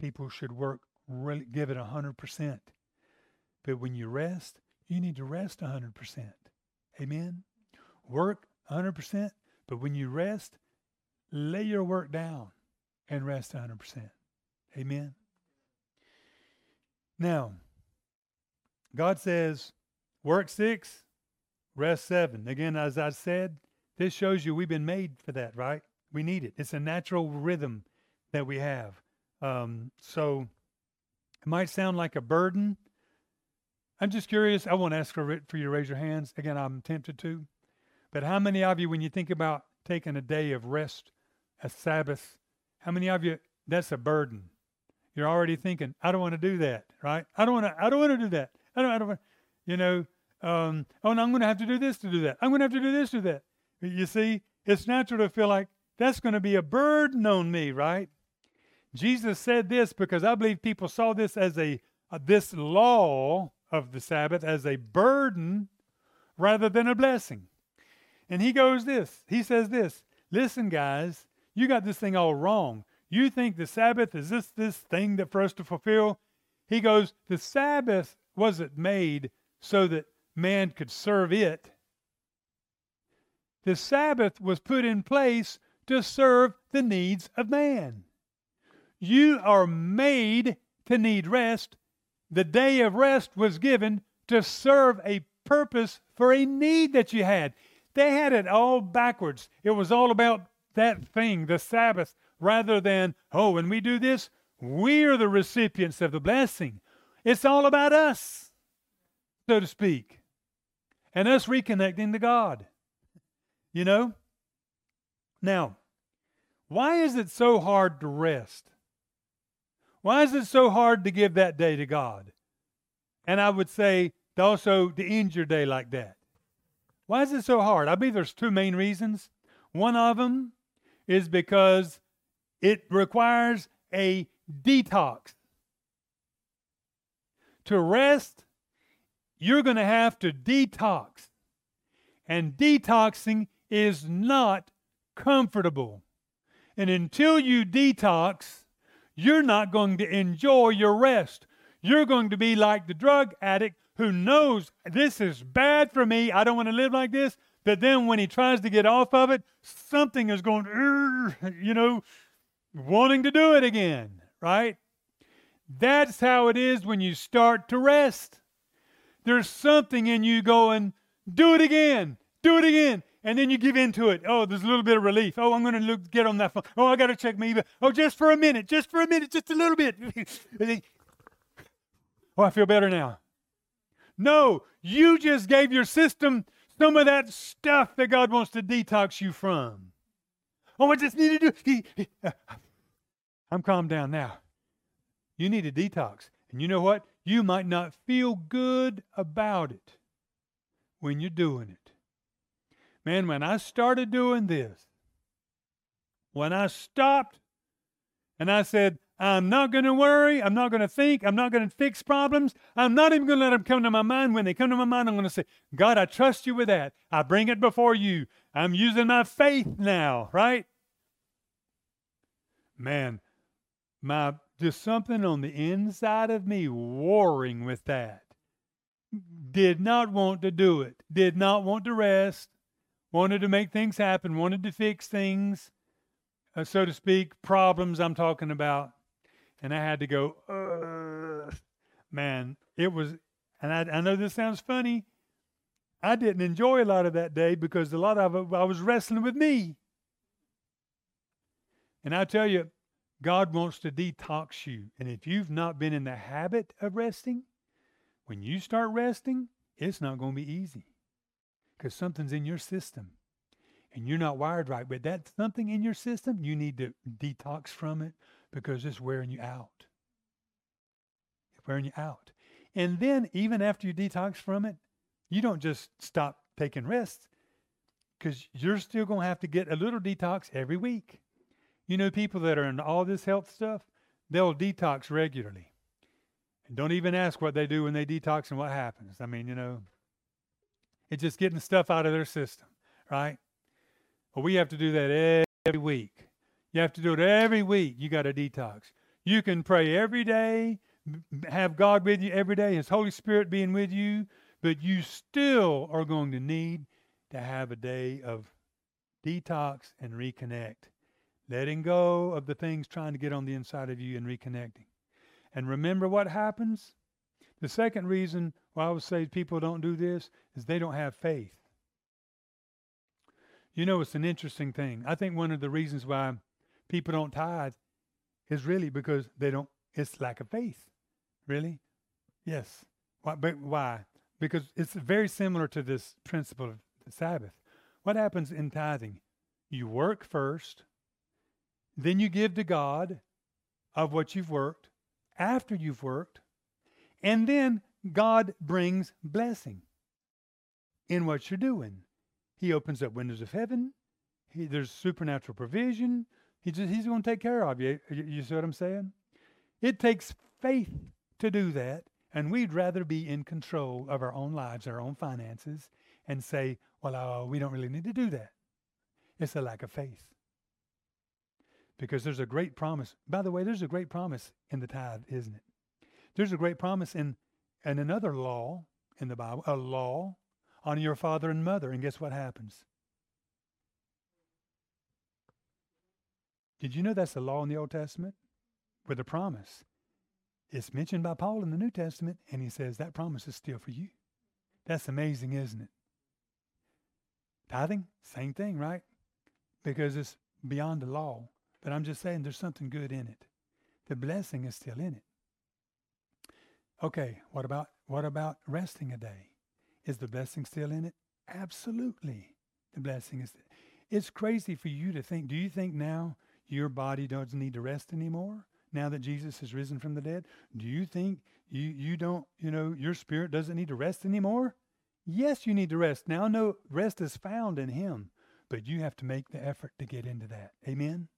people should work, really give it 100%. But when you rest, you need to rest 100%. Amen? Work 100%, but when you rest, lay your work down and rest 100%. Amen? Now, God says, work six, rest seven. Again, as I said, this shows you we've been made for that, right? We need it. It's a natural rhythm that we have. Um, so it might sound like a burden. I'm just curious. I won't ask for, for you to raise your hands. Again, I'm tempted to. But how many of you, when you think about taking a day of rest, a Sabbath, how many of you, that's a burden? You're already thinking, I don't want to do that, right? I don't want to. I don't want to do that. I don't. I don't. Want, you know. Um, oh, no, I'm going to have to do this to do that. I'm going to have to do this to that. You see, it's natural to feel like that's going to be a burden on me, right? Jesus said this because I believe people saw this as a uh, this law of the Sabbath as a burden rather than a blessing. And he goes this. He says this. Listen, guys, you got this thing all wrong. You think the Sabbath is this this thing that for us to fulfill? He goes, the Sabbath wasn't made so that man could serve it. The Sabbath was put in place to serve the needs of man. You are made to need rest. The day of rest was given to serve a purpose for a need that you had. They had it all backwards. It was all about that thing, the Sabbath, rather than, oh, when we do this, we're the recipients of the blessing. It's all about us, so to speak, and us reconnecting to God. You know? Now, why is it so hard to rest? Why is it so hard to give that day to God? And I would say also to end your day like that. Why is it so hard? I believe there's two main reasons. One of them is because it requires a detox. To rest, you're going to have to detox. And detoxing is not comfortable. And until you detox, you're not going to enjoy your rest. You're going to be like the drug addict who knows this is bad for me. I don't want to live like this. But then when he tries to get off of it, something is going, you know, wanting to do it again, right? That's how it is when you start to rest. There's something in you going, do it again, do it again. And then you give in to it. Oh, there's a little bit of relief. Oh, I'm going to look, get on that phone. Oh, I got to check my email. Oh, just for a minute, just for a minute, just a little bit. oh, I feel better now. No, you just gave your system some of that stuff that God wants to detox you from. Oh, I just need to do. I'm calmed down now. You need a detox. And you know what? You might not feel good about it when you're doing it. Man, when I started doing this, when I stopped and I said, I'm not going to worry. I'm not going to think. I'm not going to fix problems. I'm not even going to let them come to my mind. When they come to my mind, I'm going to say, God, I trust you with that. I bring it before you. I'm using my faith now, right? Man, my just something on the inside of me warring with that. Did not want to do it. Did not want to rest. Wanted to make things happen. Wanted to fix things, uh, so to speak, problems I'm talking about and I had to go, man, it was, and I, I know this sounds funny. I didn't enjoy a lot of that day because a lot of it I was wrestling with me. And I tell you, God wants to detox you. And if you've not been in the habit of resting, when you start resting, it's not going to be easy because something's in your system and you're not wired right. But that something in your system, you need to detox from it because it's wearing you out. It's wearing you out. And then, even after you detox from it, you don't just stop taking rest because you're still going to have to get a little detox every week. You know, people that are in all this health stuff, they'll detox regularly. And don't even ask what they do when they detox and what happens. I mean, you know, it's just getting stuff out of their system, right? Well, we have to do that every week. You have to do it every week. You got to detox. You can pray every day, have God with you every day, His Holy Spirit being with you, but you still are going to need to have a day of detox and reconnect letting go of the things trying to get on the inside of you and reconnecting. And remember what happens? The second reason why I would say people don't do this is they don't have faith. You know, it's an interesting thing. I think one of the reasons why people don't tithe is really because they don't, it's lack of faith. Really? Yes. Why, but why? Because it's very similar to this principle of the Sabbath. What happens in tithing? You work first, then you give to God of what you've worked after you've worked. And then God brings blessing in what you're doing. He opens up windows of heaven. He, there's supernatural provision. He just, he's going to take care of you. you. You see what I'm saying? It takes faith to do that. And we'd rather be in control of our own lives, our own finances, and say, well, uh, we don't really need to do that. It's a lack of faith because there's a great promise. By the way, there's a great promise in the tithe, isn't it? There's a great promise in, in another law in the Bible, a law on your father and mother. And guess what happens? Did you know that's a law in the Old Testament with a promise? It's mentioned by Paul in the New Testament, and he says that promise is still for you. That's amazing, isn't it? Tithing, same thing, right? Because it's beyond the law. But I'm just saying there's something good in it. The blessing is still in it. Okay, what about what about resting a day? Is the blessing still in it? Absolutely. The blessing is it's crazy for you to think. Do you think now your body doesn't need to rest anymore? Now that Jesus has risen from the dead? Do you think you you don't, you know, your spirit doesn't need to rest anymore? Yes, you need to rest. Now no rest is found in him, but you have to make the effort to get into that. Amen.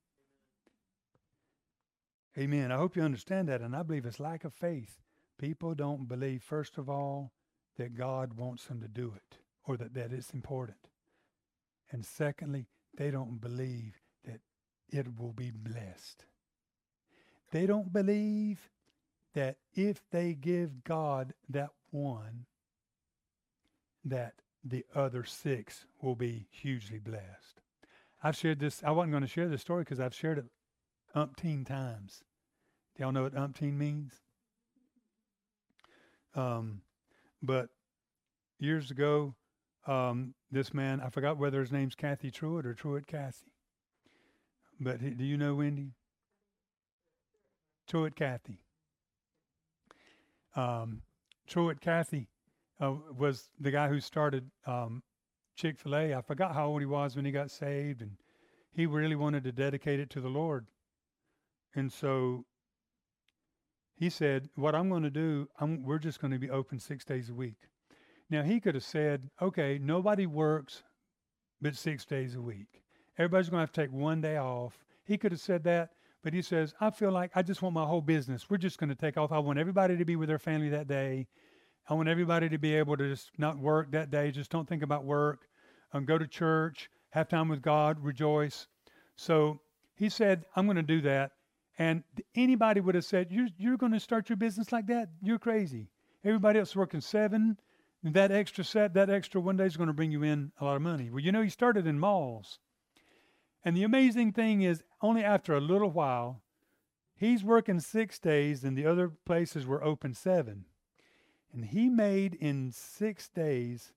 Amen. I hope you understand that. And I believe it's lack of faith. People don't believe, first of all, that God wants them to do it or that, that it's important. And secondly, they don't believe that it will be blessed. They don't believe that if they give God that one, that the other six will be hugely blessed. I've shared this, I wasn't going to share this story because I've shared it umpteen times. Do y'all know what umpteen means? Um, but years ago, um, this man, I forgot whether his name's Cathy Truett or Truett Cathy. But he, do you know Wendy? Truett Cathy. Um, Truett Cathy uh, was the guy who started um, Chick-fil-A. I forgot how old he was when he got saved, and he really wanted to dedicate it to the Lord. And so he said, What I'm going to do, I'm, we're just going to be open six days a week. Now, he could have said, Okay, nobody works but six days a week. Everybody's going to have to take one day off. He could have said that, but he says, I feel like I just want my whole business. We're just going to take off. I want everybody to be with their family that day. I want everybody to be able to just not work that day. Just don't think about work. Um, go to church, have time with God, rejoice. So he said, I'm going to do that. And anybody would have said, You're, you're going to start your business like that? You're crazy. Everybody else working seven. That extra set, that extra one day is going to bring you in a lot of money. Well, you know, he started in malls. And the amazing thing is, only after a little while, he's working six days and the other places were open seven. And he made in six days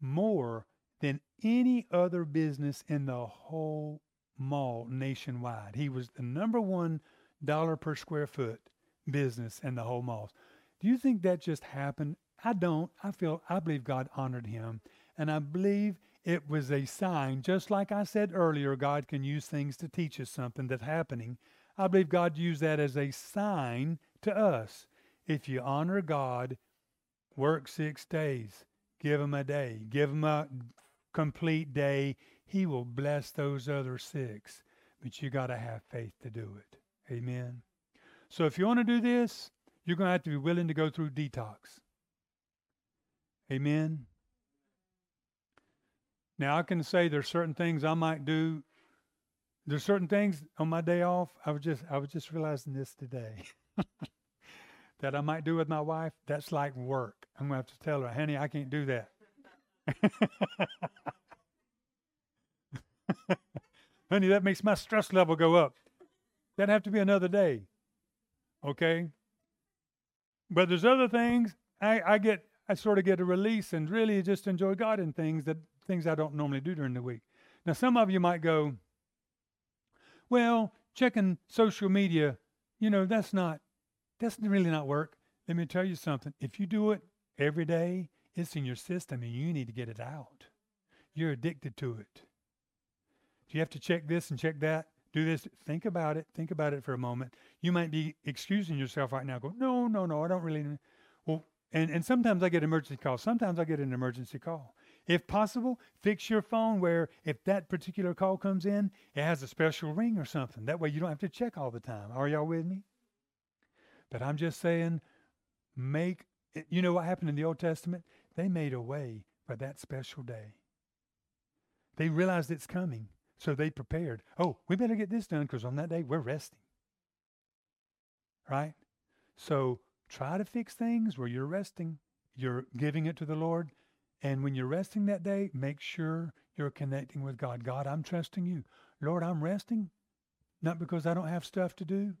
more than any other business in the whole mall nationwide. He was the number one dollar per square foot business in the whole malls. Do you think that just happened? I don't. I feel I believe God honored him. And I believe it was a sign, just like I said earlier, God can use things to teach us something that's happening. I believe God used that as a sign to us. If you honor God, work six days, give him a day, give him a complete day, he will bless those other six. But you got to have faith to do it. Amen. So if you want to do this, you're going to have to be willing to go through detox. Amen. Now I can say there's certain things I might do. There's certain things on my day off. I was just I was just realizing this today. that I might do with my wife, that's like work. I'm gonna have to tell her, honey, I can't do that. honey, that makes my stress level go up. That'd have to be another day. Okay? But there's other things I, I get I sort of get a release and really just enjoy God in things that things I don't normally do during the week. Now some of you might go, Well, checking social media, you know, that's not that's really not work. Let me tell you something. If you do it every day, it's in your system and you need to get it out. You're addicted to it. Do you have to check this and check that? Do this. Think about it. Think about it for a moment. You might be excusing yourself right now. Go, no, no, no, I don't really. Well, and, and sometimes I get emergency calls. Sometimes I get an emergency call. If possible, fix your phone where if that particular call comes in, it has a special ring or something. That way you don't have to check all the time. Are y'all with me? But I'm just saying, make, eh, you know what happened in the Old Testament? They made a way for that special day. They realized it's coming, so they prepared. Oh, we better get this done because on that day we're resting. Right? So try to fix things where you're resting. You're giving it to the Lord. And when you're resting that day, make sure you're connecting with God. God, I'm trusting you. Lord, I'm resting, not because I don't have stuff to do,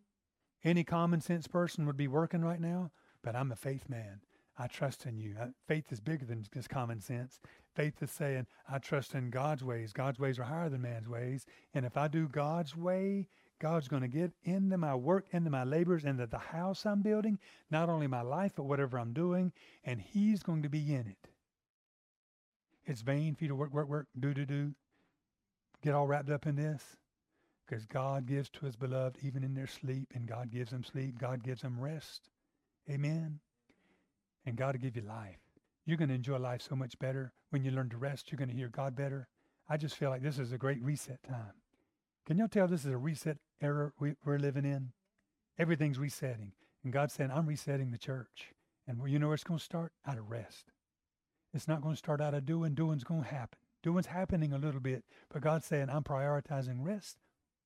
any common sense person would be working right now, but I'm a faith man. I trust in you. Uh, faith is bigger than just common sense. Faith is saying, I trust in God's ways. God's ways are higher than man's ways. And if I do God's way, God's going to get into my work, into my labors, into the house I'm building, not only my life, but whatever I'm doing, and He's going to be in it. It's vain for you to work, work, work, do, do, do, get all wrapped up in this. Because God gives to his beloved even in their sleep, and God gives them sleep. God gives them rest. Amen. And God will give you life. You're going to enjoy life so much better when you learn to rest. You're going to hear God better. I just feel like this is a great reset time. Can y'all tell this is a reset era we, are living in? Everything's resetting. And God's saying, I'm resetting the church. And you know where it's going to start? Out of rest. It's not going to start out of doing. Doing's going to happen. Doing's happening a little bit. But God's saying, I'm prioritizing rest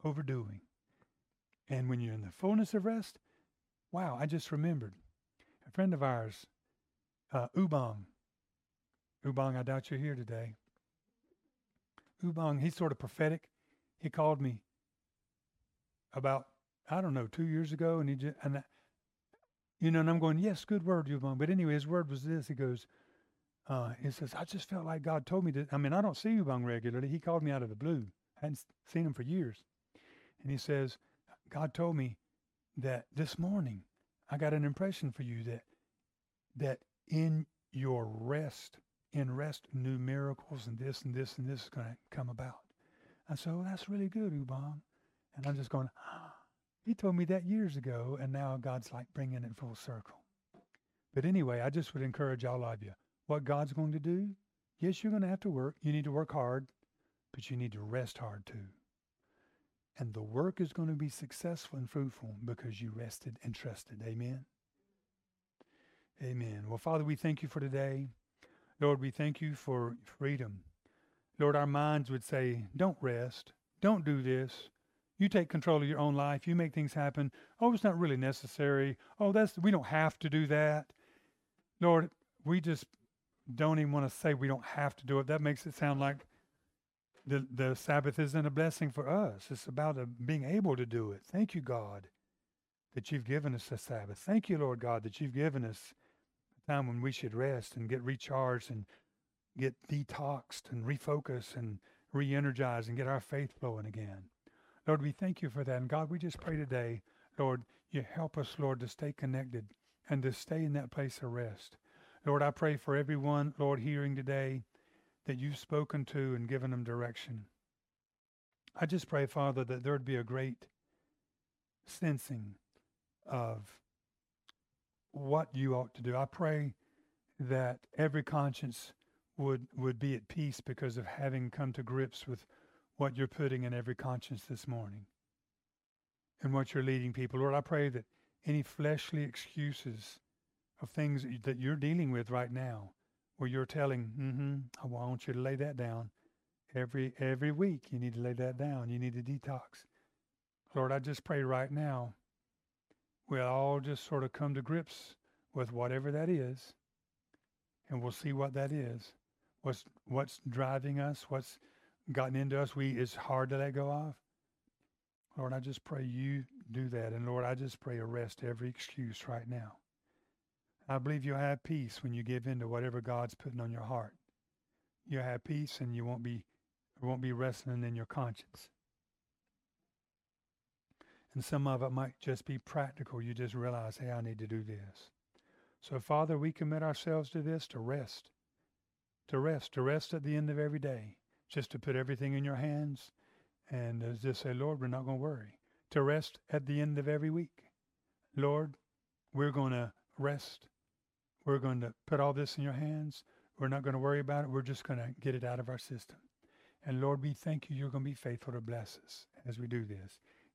over doing. And when you're in the fullness of rest, wow, I just remembered a friend of ours, uh, Ubong. Ubong, I doubt you're here today. Ubong, he's sort of prophetic. He called me about, I don't know, two years ago, and he just, and I, you know, and I'm going, yes, good word, Ubong. But anyway, his word was this. He goes, uh, he says, I just felt like God told me to. I mean, I don't see Ubong regularly. He called me out of the blue. I hadn't seen him for years. And he says, God told me that this morning I got an impression for you that that in your rest, in rest, new miracles and this and this and this is going to come about. I said, well, that's really good, Ubong. And I'm just going, ah, he told me that years ago, and now God's like bringing it full circle. But anyway, I just would encourage all of you. What God's going to do, yes, you're going to have to work. You need to work hard, but you need to rest hard too. And the work is going to be successful and fruitful because you rested and trusted. Amen. Amen. Well, Father, we thank you for today. Lord, we thank you for freedom. Lord, our minds would say, don't rest. Don't do this. You take control of your own life. You make things happen. Oh, it's not really necessary. Oh, that's we don't have to do that. Lord, we just don't even want to say we don't have to do it. That makes it sound like the, the Sabbath isn't a blessing for us. It's about a, being able to do it. Thank you, God, that you've given us a Sabbath. Thank you, Lord God, that you've given us time when we should rest and get recharged and get detoxed and refocus and re energized and get our faith flowing again. Lord, we thank you for that. And God, we just pray today, Lord, you help us, Lord, to stay connected and to stay in that place of rest. Lord, I pray for everyone, Lord, hearing today that you've spoken to and given them direction. I just pray, Father, that there'd be a great sensing of what you ought to do. I pray that every conscience would would be at peace because of having come to grips with what you're putting in every conscience this morning and what you're leading people. Lord, I pray that any fleshly excuses of things that you're dealing with right now, where you're telling, mm-hmm, I want you to lay that down. Every every week you need to lay that down. You need to detox. Lord, I just pray right now we'll all just sort of come to grips with whatever that is, and we'll see what that is. What's what's driving us? What's gotten into us? We it's hard to let go of. Lord, I just pray you do that, and Lord, I just pray arrest every excuse right now. I believe you'll have peace when you give in to whatever God's putting on your heart. You'll have peace, and you won't be won't be wrestling in your conscience. And some of it might just be practical. You just realize, hey, I need to do this. So, Father, we commit ourselves to this to rest, to rest, to rest at the end of every day, just to put everything in your hands and uh, just say, Lord, we're not going to worry. To rest at the end of every week. Lord, we're going to rest. We're going to put all this in your hands. We're not going to worry about it. We're just going to get it out of our system. And Lord, we thank you. You're going to be faithful to bless us as we do this.